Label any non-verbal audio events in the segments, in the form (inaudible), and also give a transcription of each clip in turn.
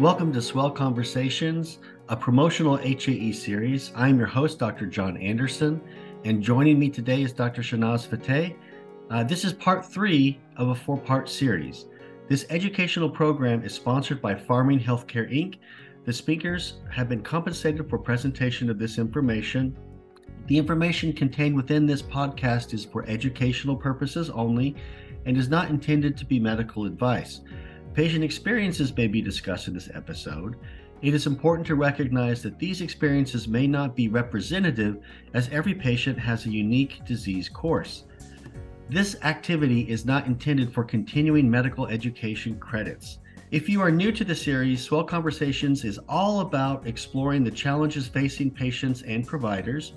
Welcome to Swell Conversations, a promotional HAE series. I'm your host, Dr. John Anderson, and joining me today is Dr. Shahnaz Fatteh. Uh, this is part three of a four part series. This educational program is sponsored by Pharming Healthcare Inc. The speakers have been compensated for presentation of this information. The information contained within this podcast is for educational purposes only and is not intended to be medical advice. Patient experiences may be discussed in this episode. It is important to recognize that these experiences may not be representative, as every patient has a unique disease course. This activity is not intended for continuing medical education credits. If you are new to the series, Swell Conversations is all about exploring the challenges facing patients and providers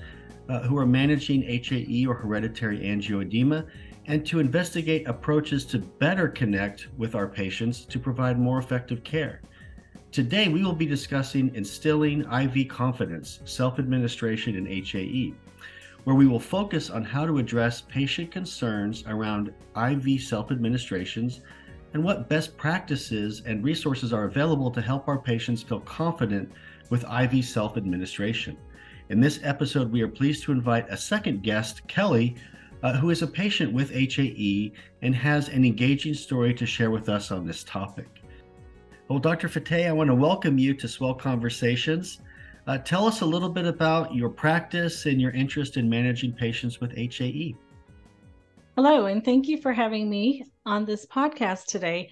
uh, who are managing HAE or hereditary angioedema and to investigate approaches to better connect with our patients to provide more effective care. Today, we will be discussing instilling IV confidence, self administration in HAE, where we will focus on how to address patient concerns around IV self administrations and what best practices and resources are available to help our patients feel confident with IV self administration. In this episode, we are pleased to invite a second guest, Kelly, uh, who is a patient with HAE and has an engaging story to share with us on this topic. Well, Dr. Fatteh, I want to welcome you to Swell Conversations. Uh, tell us a little bit about your practice and your interest in managing patients with HAE. Hello, and thank you for having me on this podcast today.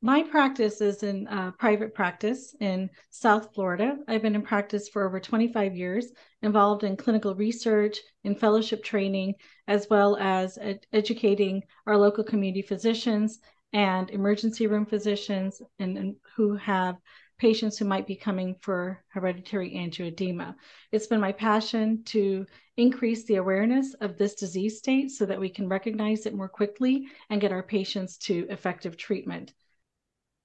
My practice is in uh, private practice in South Florida. I've been in practice for over 25 years, involved in clinical research and fellowship training, as well as ed- educating our local community physicians and emergency room physicians and, and who have patients who might be coming for hereditary angioedema. It's been my passion to increase the awareness of this disease state so that we can recognize it more quickly and get our patients to effective treatment.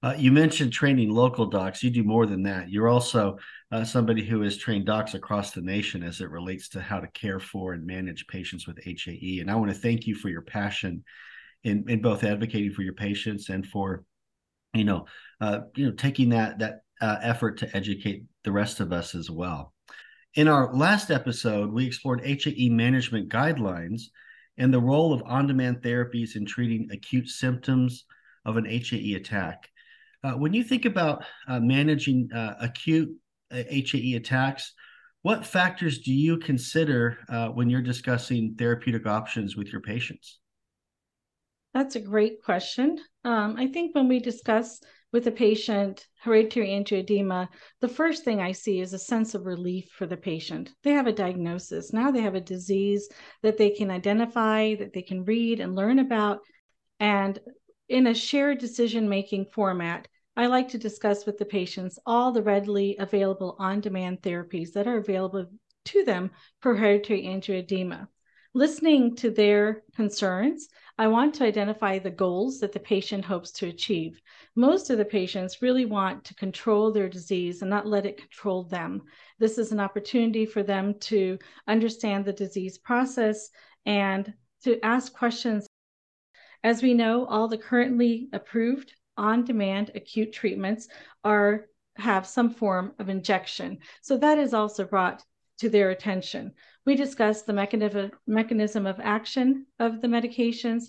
Uh, you mentioned training local docs. You do more than that. You're also uh, somebody who has trained docs across the nation as it relates to how to care for and manage patients with HAE. And I want to thank you for your passion in, in both advocating for your patients and for, you know, uh, you know, taking that that uh, effort to educate the rest of us as well. In our last episode, we explored HAE management guidelines and the role of on-demand therapies in treating acute symptoms of an HAE attack. Uh, when you think about uh, managing uh, acute HAE attacks, what factors do you consider when you're discussing therapeutic options with your patients? That's a great question. Um, I think when we discuss with a patient hereditary angioedema, the first thing I see is a sense of relief for the patient. They have a diagnosis. Now they have a disease that they can identify, that they can read and learn about. And in a shared decision making format, I like to discuss with the patients all the readily available on demand therapies that are available to them for hereditary angioedema. Listening to their concerns, I want to identify the goals that the patient hopes to achieve. Most of the patients really want to control their disease and not let it control them. This is an opportunity for them to understand the disease process and to ask questions. As we know, all the currently approved on-demand acute treatments are have some form of injection. So that is also brought to their attention. We discussed the mechanism, mechanism of action of the medications,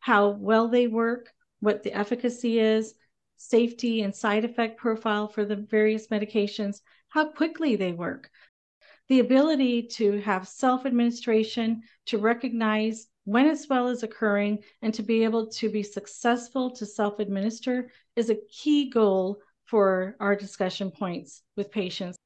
how well they work, what the efficacy is, safety and side effect profile for the various medications, how quickly they work. The ability to have self administration, to recognize when a swell is occurring and to be able to be successful to self administer is a key goal for our discussion points with patients.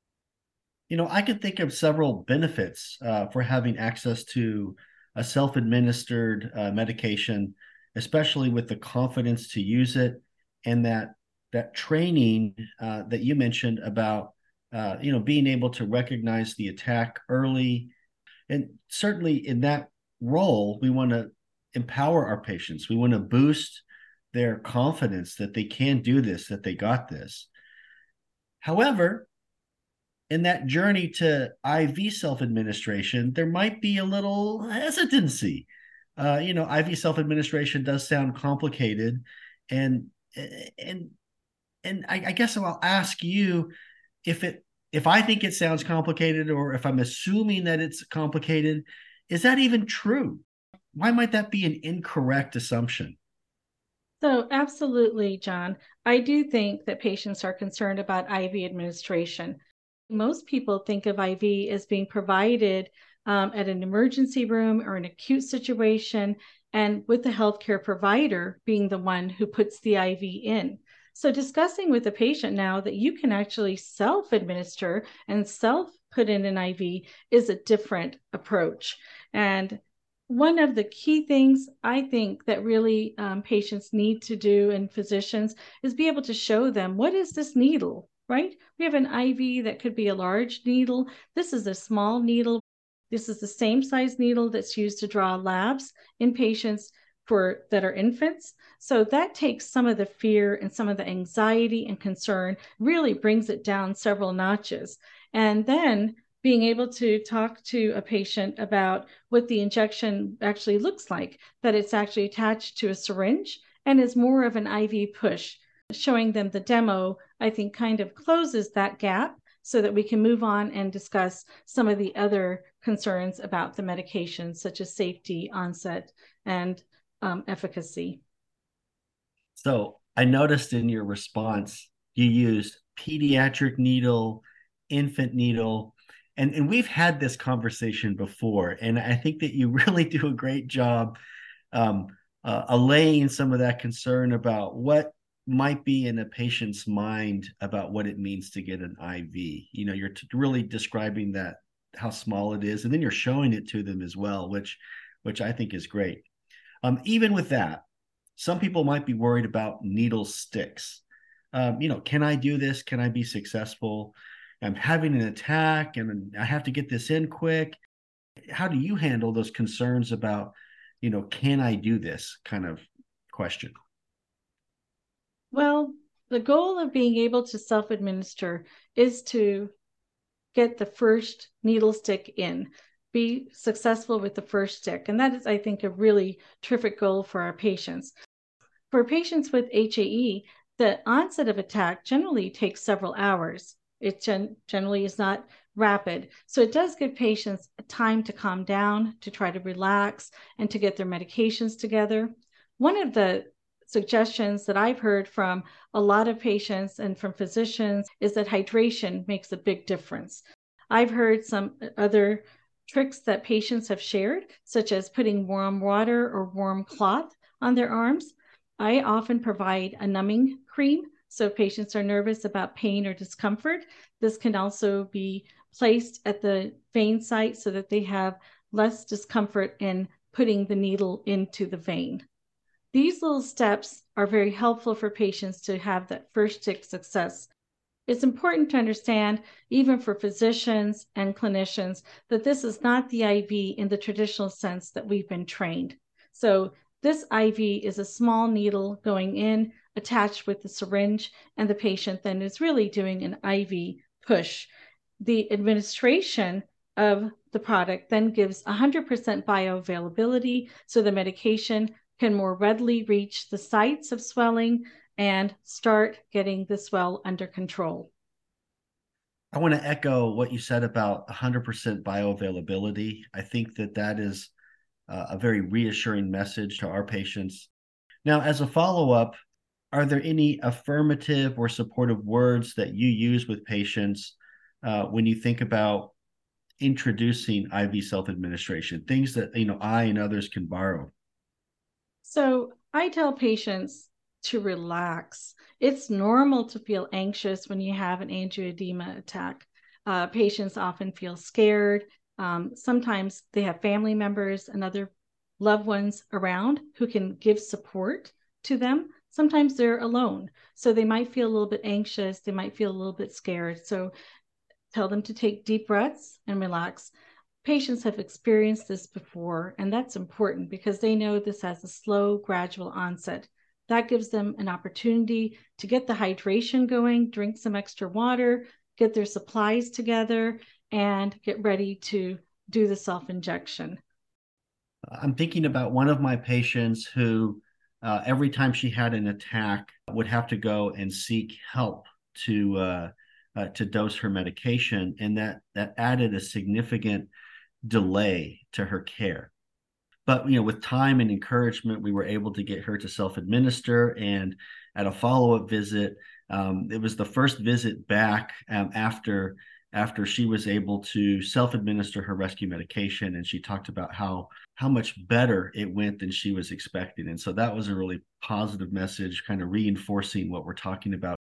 You know, I could think of several benefits uh, for having access to a self administered uh, medication, especially with the confidence to use it and that that training uh, that you mentioned about uh, you know being able to recognize the attack early and certainly in that role, we want to empower our patients. We want to boost their confidence that they can do this, that they got this. However, in that journey to IV self administration, there might be a little hesitancy. Uh, you know, IV self administration does sound complicated, and and and I, I guess I'll ask you if it if I think it sounds complicated or if I'm assuming that it's complicated, is that even true? Why might that be an incorrect assumption? So, absolutely, John. I do think that patients are concerned about IV administration. Most people think of IV as being provided um, at an emergency room or an acute situation, and with the healthcare provider being the one who puts the IV in. So, discussing with the patient now that you can actually self administer and self put in an IV is a different approach. And one of the key things I think that really um, patients need to do and physicians is be able to show them what is this needle, right? We have an IV that could be a large needle. This is a small needle. This is the same size needle that's used to draw labs in patients for that are infants. So that takes some of the fear and some of the anxiety and concern, really brings it down several notches. And then being able to talk to a patient about what the injection actually looks like, that it's actually attached to a syringe and is more of an IV push. Showing them the demo, I think, kind of closes that gap so that we can move on and discuss some of the other concerns about the medication, such as safety, onset, and um, efficacy. So I noticed in your response, you used pediatric needle, infant needle, and and we've had this conversation before and i think that you (laughs) really do a great job um, uh, allaying some of that concern about what might be in a patient's mind about what it means to get an iv you know you're t- really describing that how small it is and then you're showing it to them as well which which i think is great. Um, even with that some people might be worried about needle sticks. Um, you know can i do this? Can i be successful I'm having an attack and I have to get this in quick. How do you handle those concerns about, you know, can I do this kind of question? Well, the goal of being able to self administer is to get the first needle stick in, be successful with the first stick. And that is, I think, a really terrific goal for our patients. For patients with HAE, the onset of attack generally takes several hours. It gen- generally is not rapid. So it does give patients time to calm down, to try to relax, and to get their medications together. One of the suggestions that I've heard from a lot of patients and from physicians is that hydration makes a big difference. I've heard some other tricks that patients have shared, such as putting warm water or warm cloth on their arms. I often provide a numbing cream so patients are nervous about pain or discomfort, this can also be placed at the vein site so that they have less discomfort in putting the needle into the vein. These little steps are very helpful for patients to have that first stick success. It's important to understand, even for physicians and clinicians, that this is not the IV in the traditional sense that we've been trained. So this IV is a small needle going in attached with the syringe, and the patient then is really doing an IV push. The administration of the product then gives 100% bioavailability, so the medication can more readily reach the sites of swelling and start getting the swell under control. I want to echo what you said about 100% bioavailability. I think that that is uh, a very reassuring message to our patients. Now, as a follow up, are there any affirmative or supportive words that you use with patients uh, when you think about introducing IV self-administration? Things that you know I and others can borrow. So I tell patients to relax. It's normal to feel anxious when you have an angioedema attack. Uh, patients often feel scared. Um, sometimes they have family members and other loved ones around who can give support to them sometimes they're alone. So they might feel a little bit anxious, they might feel a little bit scared. So tell them to take deep breaths and relax. Patients have experienced this before, and that's important because they know this has a slow, gradual onset. That gives them an opportunity to get the hydration going, drink some extra water, get their supplies together, and get ready to do the self injection. I'm thinking about one of my patients who uh, every time she had an attack, would have to go and seek help to uh, uh, to dose her medication, and that that added a significant delay to her care. But you know, with time and encouragement, we were able to get her to self-administer. And at a follow-up visit, um, it was the first visit back um, after after she was able to self-administer her rescue medication and she talked about how how much better it went than she was expecting and so that was a really positive message kind of reinforcing what we're talking about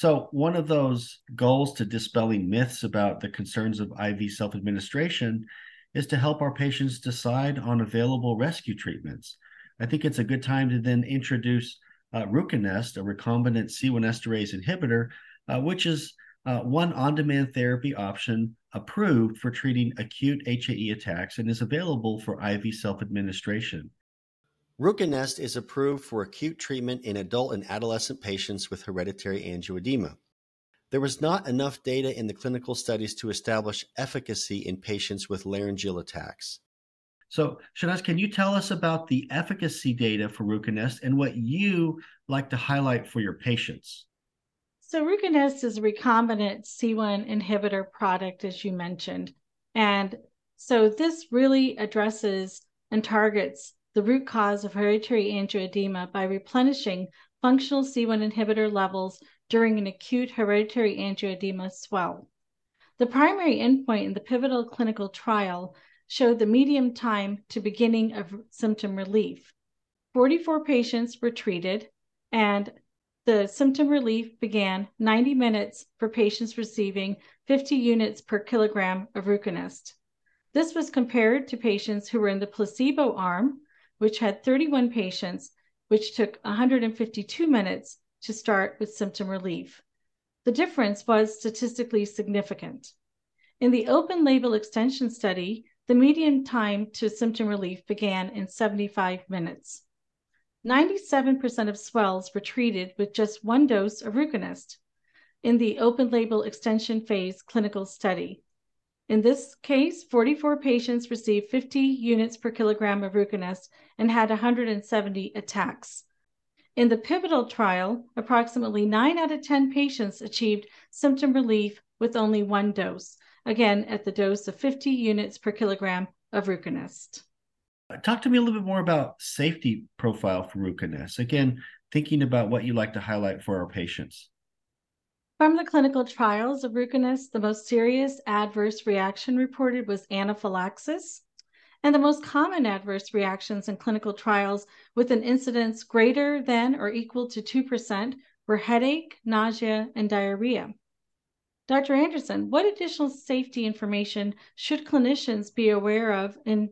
so, one of those goals to dispelling myths about the concerns of IV self administration is to help our patients decide on available rescue treatments. I think it's a good time to then introduce uh, Ruconest, a recombinant C1 esterase inhibitor, uh, which is uh, one on demand therapy option approved for treating acute HAE attacks and is available for IV self administration. Ruconest is approved for acute treatment in adult and adolescent patients with hereditary angioedema. There was not enough data in the clinical studies to establish efficacy in patients with laryngeal attacks. So, Shahnaz, can you tell us about the efficacy data for Ruconest and what you like to highlight for your patients? So, Ruconest is a recombinant C1 inhibitor product, as you mentioned. And so, this really addresses and targets the root cause of hereditary angioedema by replenishing functional C1 inhibitor levels during an acute hereditary angioedema swell. The primary endpoint in the pivotal clinical trial showed the median time to beginning of symptom relief. 44 patients were treated, and the symptom relief began 90 minutes for patients receiving 50 units per kilogram of Ruconest. This was compared to patients who were in the placebo arm, which had 31 patients, which took 152 minutes to start with symptom relief. The difference was statistically significant. In the open label extension study, the median time to symptom relief began in 75 minutes. 97% of swells were treated with just one dose of Ruconest in the open label extension phase clinical study. In this case, 44 patients received 50 units per kilogram of Ruconest and had 170 attacks. In the pivotal trial, approximately 9 out of 10 patients achieved symptom relief with only one dose, again at the dose of 50 units per kilogram of Ruconest. Talk to me a little bit more about safety profile for Ruconest. Again, thinking about what you like to highlight for our patients. From the clinical trials of Ruconest, the most serious adverse reaction reported was anaphylaxis. And the most common adverse reactions in clinical trials with an incidence greater than or equal to 2% were headache, nausea, and diarrhea. Dr. Anderson, what additional safety information should clinicians be aware of in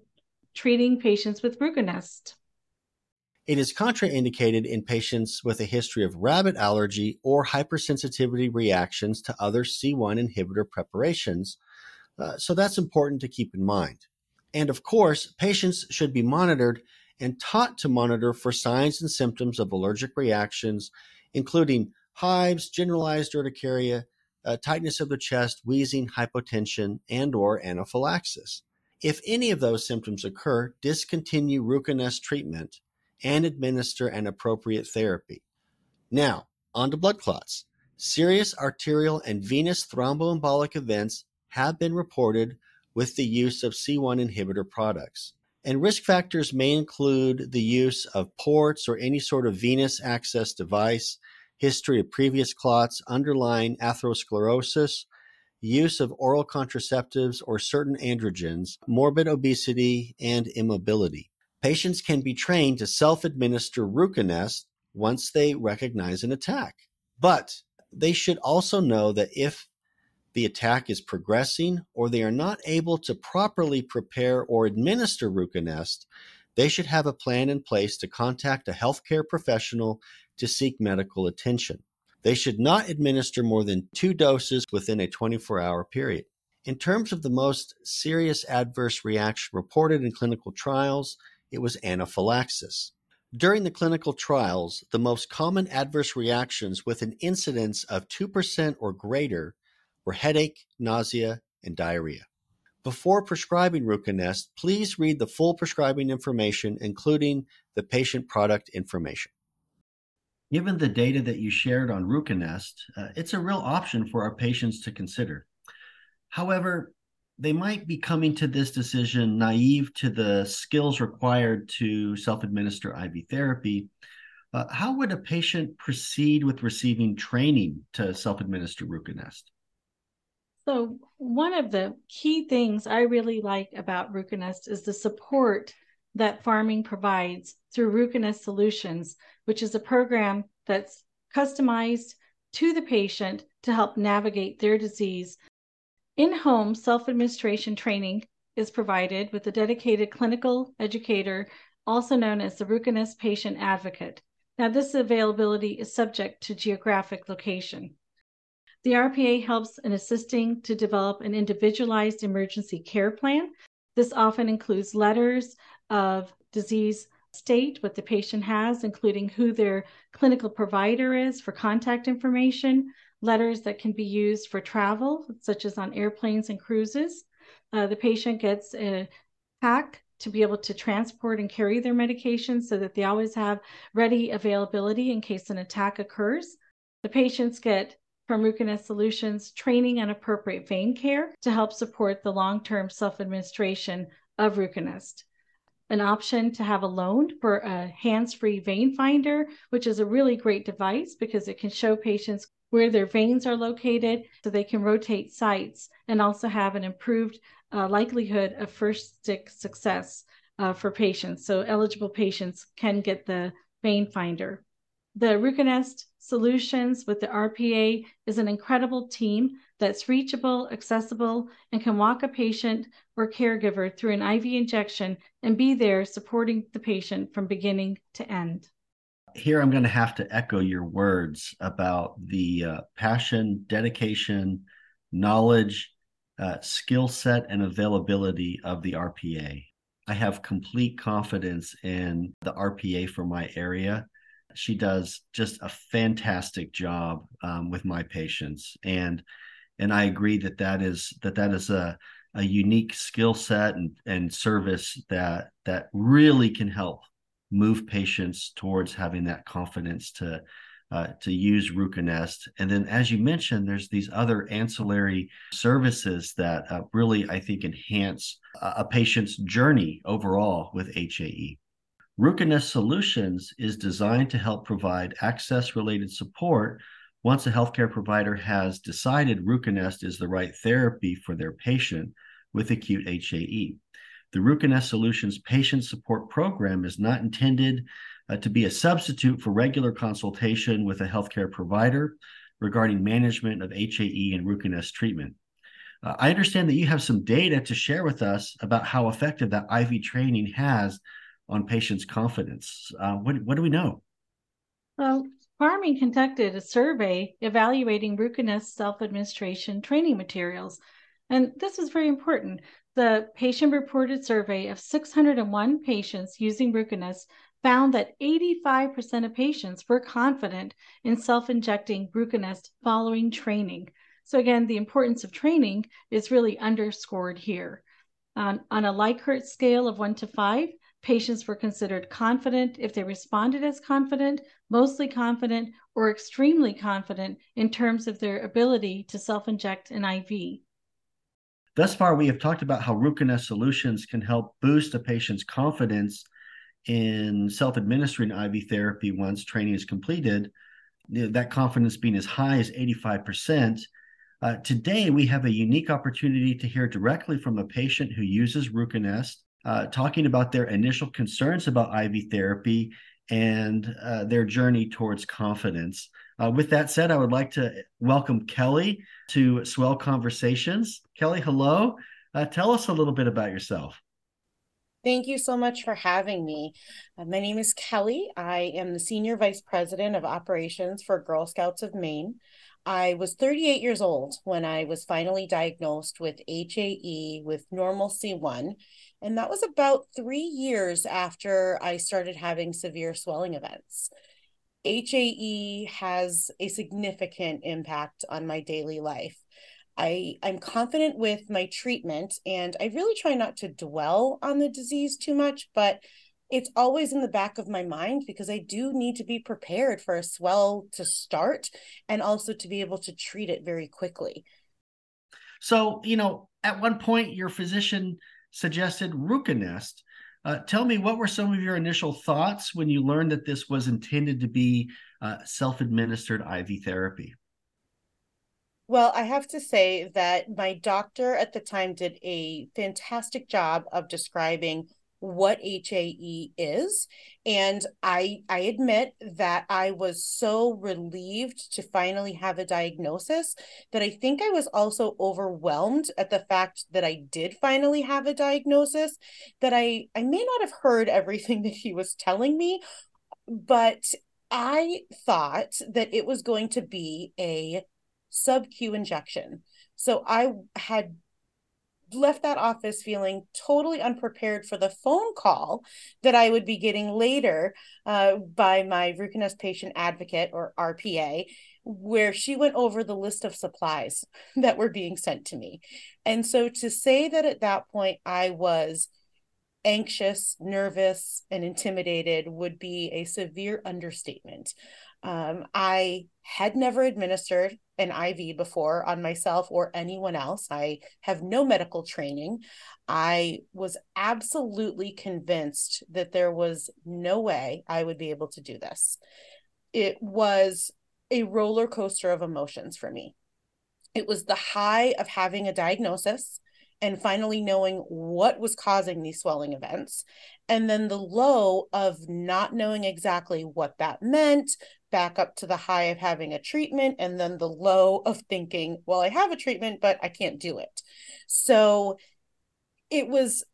treating patients with Ruconest? It is contraindicated in patients with a history of rabbit allergy or hypersensitivity reactions to other C1 inhibitor preparations. Uh, so that's important to keep in mind. And of course, patients should be monitored and taught to monitor for signs and symptoms of allergic reactions, including hives, generalized urticaria, uh, tightness of the chest, wheezing, hypotension, and or anaphylaxis. If any of those symptoms occur, discontinue Ruconest treatment and administer an appropriate therapy. Now, on to blood clots. Serious arterial and venous thromboembolic events have been reported with the use of C1 inhibitor products. And risk factors may include the use of ports or any sort of venous access device, history of previous clots, underlying atherosclerosis, use of oral contraceptives or certain androgens, morbid obesity, and immobility. Patients can be trained to self administer Ruconest once they recognize an attack. But they should also know that if the attack is progressing or they are not able to properly prepare or administer Ruconest, they should have a plan in place to contact a healthcare professional to seek medical attention. They should not administer more than two doses within a 24 hour period. In terms of the most serious adverse reaction reported in clinical trials, it was anaphylaxis. During the clinical trials, the most common adverse reactions with an incidence of 2% or greater were headache, nausea, and diarrhea. before prescribing Ruconest, please read the full prescribing information, including the patient product information. Given the data that you shared on Ruconest, uh, it's a real option for our patients to consider. However, they might be coming to this decision naive to the skills required to self administer IV therapy. Uh, how would a patient proceed with receiving training to self administer Ruconest? So, one of the key things I really like about Ruconest is the support that Pharming provides through Ruconest Solutions, which is a program that's customized to the patient to help navigate their disease in home self administration training is provided with a dedicated clinical educator, also known as the Ruconest Patient Advocate. Now, this availability is subject to geographic location. The RPA helps in assisting to develop an individualized emergency care plan. This often includes letters of disease state, what the patient has, including who their clinical provider is for contact information, letters that can be used for travel, such as on airplanes and cruises. Uh, the patient gets a pack to be able to transport and carry their medications so that they always have ready availability in case an attack occurs. The patients get from Solutions training and appropriate vein care to help support the long term self administration of Ruconest an option to have a loan for a hands-free vein finder, which is a really great device because it can show patients where their veins are located so they can rotate sites and also have an improved uh, likelihood of first stick success uh, for patients. So eligible patients can get the vein finder. The Ruconest Solutions with the RPA is an incredible team that's reachable, accessible, and can walk a patient or caregiver through an IV injection and be there supporting the patient from beginning to end. Here, I'm going to have to echo your words about the uh, passion, dedication, knowledge, uh, skill set, and availability of the RPA. I have complete confidence in the RPA for my area she does just a fantastic job um, with my patients, and and I agree that that is that that is a a unique skill set and, and service that that really can help move patients towards having that confidence to uh, to use Ruconest. And then, as you mentioned, there's these other ancillary services that uh, really, I think, enhance a, a patient's journey overall with HAE. Ruconest Solutions is designed to help provide access related support once a healthcare provider has decided Ruconest is the right therapy for their patient with acute HAE. The Ruconest Solutions Patient Support Program is not intended uh, to be a substitute for regular consultation with a healthcare provider regarding management of HAE and Ruconest treatment. Uh, I understand that you have some data to share with us about how effective that IV training has on patients' confidence. Uh, what, what do we know? Well, Pharming conducted a survey evaluating Ruconest self administration training materials. And this is very important. The patient reported survey of 601 patients using Ruconest found that 85% of patients were confident in self injecting Ruconest following training. So, again, the importance of training is really underscored here. Um, on a Likert scale of one to five, Patients were considered confident if they responded as confident, mostly confident, or extremely confident in terms of their ability to self inject an IV. Thus far, we have talked about how Ruconest solutions can help boost a patient's confidence in self administering IV therapy once training is completed, that confidence being as high as 85%. Uh, today, we have a unique opportunity to hear directly from a patient who uses Ruconest uh, talking about their initial concerns about IV therapy and uh, their journey towards confidence. Uh, with that said, I would like to welcome Kelly to Swell Conversations. Kelly, hello. Uh, tell us a little bit about yourself. Thank you so much for having me. Uh, my name is Kelly. I am the Senior Vice President of Operations for Girl Scouts of Maine. I was 38 years old when I was finally diagnosed with HAE with normal C1 and that was about three years after I started having severe swelling events. HAE has a significant impact on my daily life. I, I'm confident with my treatment and I really try not to dwell on the disease too much, but it's always in the back of my mind because I do need to be prepared for a swell to start and also to be able to treat it very quickly. So, you know, at one point your physician suggested Ruconest. Uh, tell me, what were some of your initial thoughts when you learned that this was intended to be uh, self administered IV therapy? Well, I have to say that my doctor at the time did a fantastic job of describing what HAE is and I I admit that I was so relieved to finally have a diagnosis that I think I was also overwhelmed at the fact that I did finally have a diagnosis that I I may not have heard everything (laughs) that he was telling me but I thought that it was going to be a sub Q injection. So I had left that office feeling totally unprepared for the phone call that I would be getting later uh, by my Ruconest patient advocate or RPA, where she went over the list of supplies (laughs) that were being sent to me. And so to say that at that point I was anxious, nervous, and intimidated would be a severe understatement. Um, I had never administered an IV before on myself or anyone else. I have no medical training. I was absolutely convinced that there was no way I would be able to do this. It was a roller coaster of emotions for me. It was the high of having a diagnosis and finally knowing what was causing these swelling events. And then the low of not knowing exactly what that meant, back up to the high of having a treatment, and then the low of thinking, well, I have a treatment, but I can't do it. So it was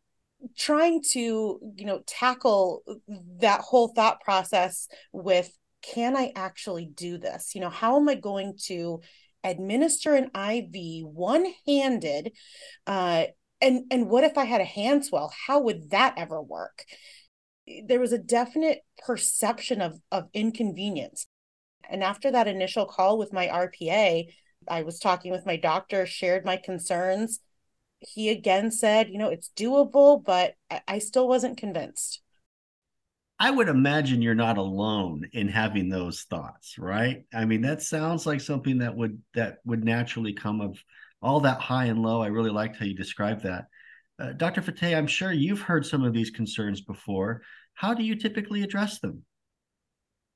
trying to, you know, tackle that whole thought process with can I actually do this? You know, how am I going to administer an IV one handed. Uh, and and what if I had a hand swell? How would that ever work? There was a definite perception of of inconvenience. And after that initial call with my RPA, I was talking with my doctor, shared my concerns. He again said, you know, it's doable, but I still wasn't convinced. I would imagine you're not alone in having those thoughts, right? I mean, that sounds like something that would that would naturally come of all that high and low. I really liked how you described that. Uh, Dr. Fatteh, I'm sure you've heard some of these concerns before. How do you typically address them?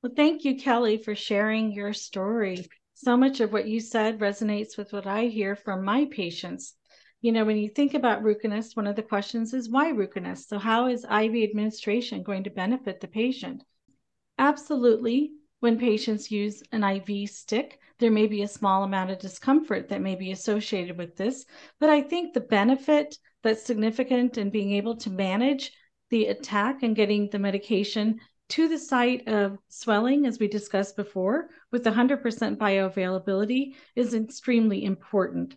Well, thank you, Kelly, for sharing your story. So much of what you said resonates with what I hear from my patients you know, when you think about Ruconest, one of the questions is why Ruconest? So, how is IV administration going to benefit the patient? Absolutely. When patients use an IV stick, there may be a small amount of discomfort that may be associated with this. But I think the benefit that's significant in being able to manage the attack and getting the medication to the site of swelling, as we discussed before, with 100% bioavailability is extremely important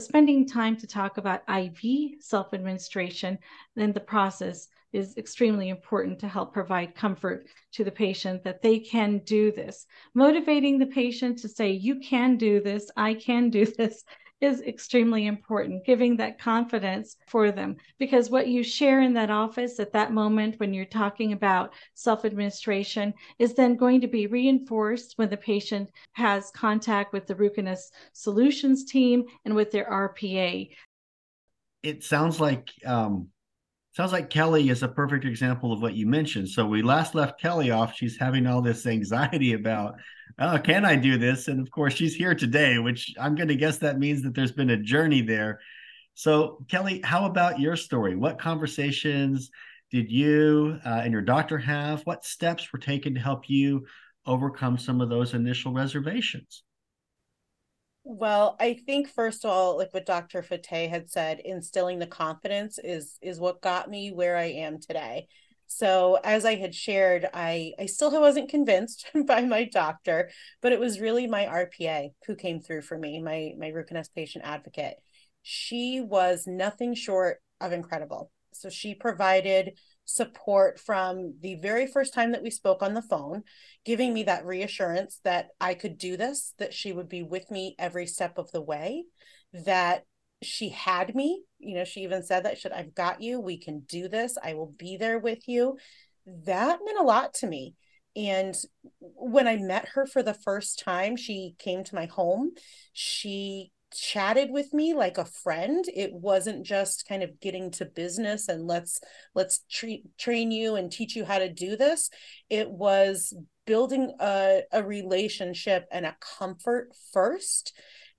spending time to talk about IV self administration, and the process is extremely important to help provide comfort to the patient that they can do this. Motivating the patient to say, You can do this, I can do (laughs) this, is extremely important, giving that confidence for them. Because what you share in that office at that moment when you're talking about self administration is then going to be reinforced when the patient has contact with the Ruconest Solutions team and with their RPA. It sounds like um, sounds like Kelly is a perfect example of what you mentioned. So we last left Kelly off. She's having all this anxiety about, oh, can I do this? And of course, she's here today, which I'm going to guess that means that there's been a journey there. So, Kelly, how about your story? What conversations did you uh, and your doctor have? What steps were taken to help you overcome some of those initial reservations? Well, I think first of all, like what Dr. Fatteh had said, instilling the confidence is is what got me where I am today. So as I had shared, I I still wasn't convinced (laughs) by my doctor, but it was really my RPA who came through for me, my my Ruconest patient advocate. She was nothing short of incredible. So she provided support from the very first time that we spoke on the phone, giving me that reassurance that I could do this, that she would be with me every step of the way, that she had me. You know, she even said that, should I've got you, we can do this, I will be there with you. That meant a lot to me. And when I met her for the first time, she came to my home. She chatted with me like a friend. It wasn't just kind of getting to business and let's let's treat train you and teach you how to do this. It was building a, a relationship and a comfort first.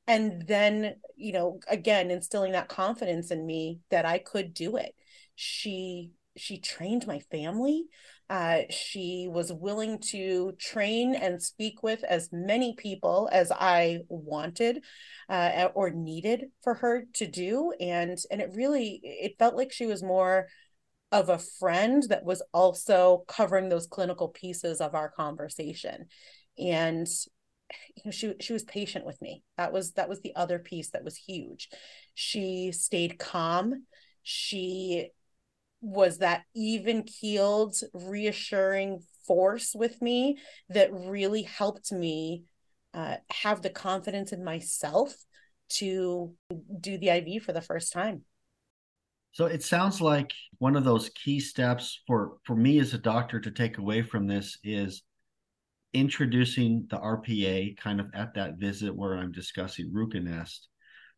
And then you know again instilling that confidence in me that i could do it. She she trained my family uh, she was willing to train and speak with as many people as I wanted uh, or needed for her to do, and and it really it felt like she was more of a friend that was also covering those clinical pieces of our conversation, and you know she she was patient with me. That was that was the other piece that was huge. She stayed calm. She was that even keeled, reassuring force with me that really helped me uh, have the confidence in myself to do the IV for the first time. So it sounds like one of those key steps for for me as a doctor to take away from this is introducing the RPA kind of at that visit where I'm discussing Ruconest,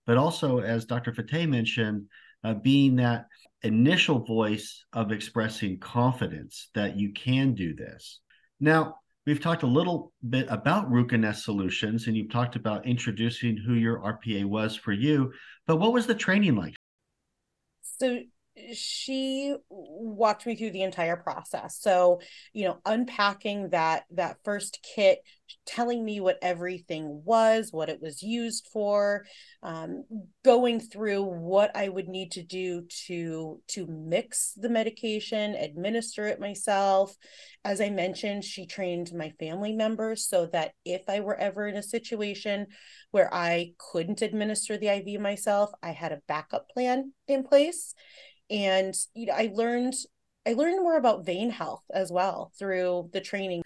but also as Dr. Fatteh mentioned, uh, being that initial voice of expressing confidence that you can do this. Now, we've talked a little bit about Ruconest solutions, and you've talked about introducing who your RPA was for you, but what was the training like? So she walked me through the entire process so you know unpacking that that first kit telling me what everything was what it was used for um, going through what i would need to do to to mix the medication administer it myself. As i mentioned she trained my family members so that if i were ever in a situation where i couldn't administer the iv myself i had a backup plan in place. And you know i learned i learned more about vein health as well through the training.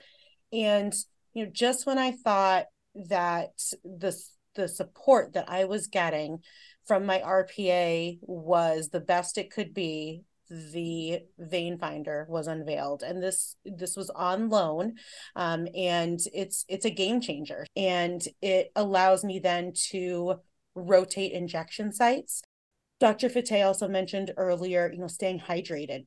And you know just when i thought that the the support that i was getting from my rpa was the best it could be the vein finder was unveiled and this this was on loan um, and it's it's a game changer and it allows me then to rotate injection sites Dr. Fatteh also mentioned earlier, you know, staying hydrated.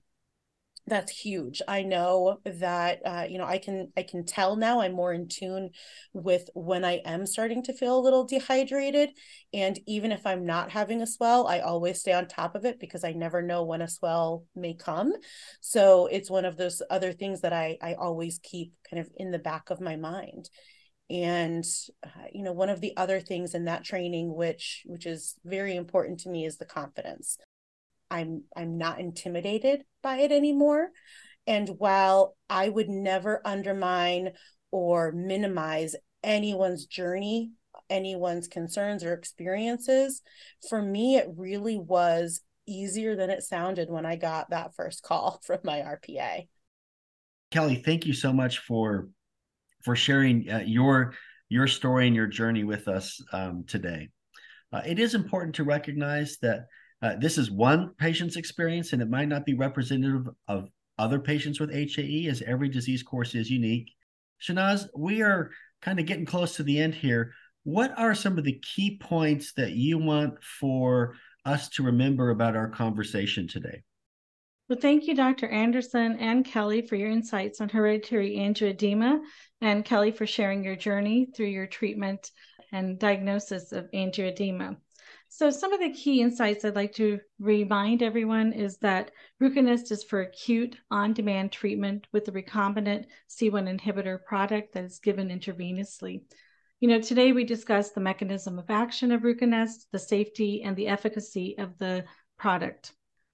That's huge. I know that uh, you know I can I can tell now I'm more in tune with when I am starting to feel a little dehydrated, and even if I'm not having a swell, I always stay on top of it because I never know when a swell may come. So it's one of those other things that I I always keep kind of in the back of my mind and uh, you know one of the other things in that training which which is very important to me is the confidence i'm i'm not intimidated by it anymore and while i would never undermine or minimize anyone's journey anyone's concerns or experiences for me it really was easier than it sounded when i got that first call (laughs) from my rpa kelly thank you so much for for sharing uh, your your story and your journey with us um, today. Uh, it is important to recognize that uh, this is one patient's experience, and it might not be representative of other patients with HAE, as every disease course is unique. Shahnaz, we are kind of getting close to the end here. What are some of the key points that you want for us to remember about our conversation today? Well, thank you, Dr. Anderson and Kelly, for your insights on hereditary angioedema, and Kelly for sharing your journey through your treatment and diagnosis of angioedema. So, some of the key insights I'd like to remind everyone is that Ruconest is for acute on demand treatment with the recombinant C1 inhibitor product that is given intravenously. You know, today we discussed the mechanism of action of Ruconest, the safety, and the efficacy of the product.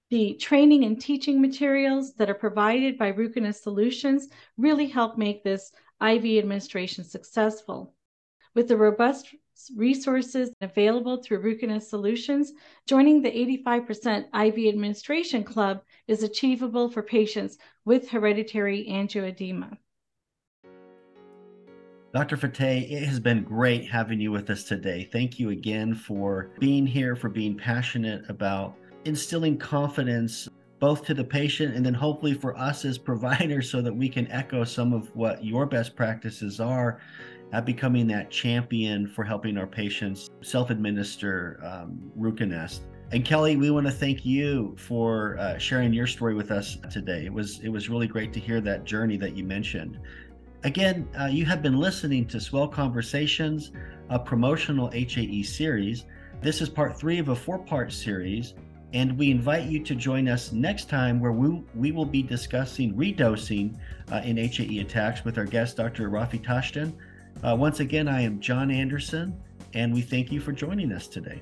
The training and teaching materials that are provided by Ruconest Solutions really help make this IV administration successful. With the robust resources available through Ruconest Solutions, joining the 85% IV administration club is achievable for patients with hereditary angioedema. Dr. Fatteh, it has been great having you with us today. Thank you again for being here, for being passionate about instilling confidence both to the patient and then hopefully for us as providers so that we can echo some of what your best practices are at becoming that champion for helping our patients self-administer um, Ruconest. And Kelly, we want to thank you for uh, sharing your story with us today. It was it was really great to hear that journey that you mentioned. Again, uh, you have been listening to Swell Conversations, a promotional HAE series. This is part three of a four-part series, and we invite you to join us next time where we, we will be discussing redosing uh, in HAE attacks with our guest, Dr. Raffi Tachdjian. Uh, once again, I am John Anderson, and we thank you for joining us today.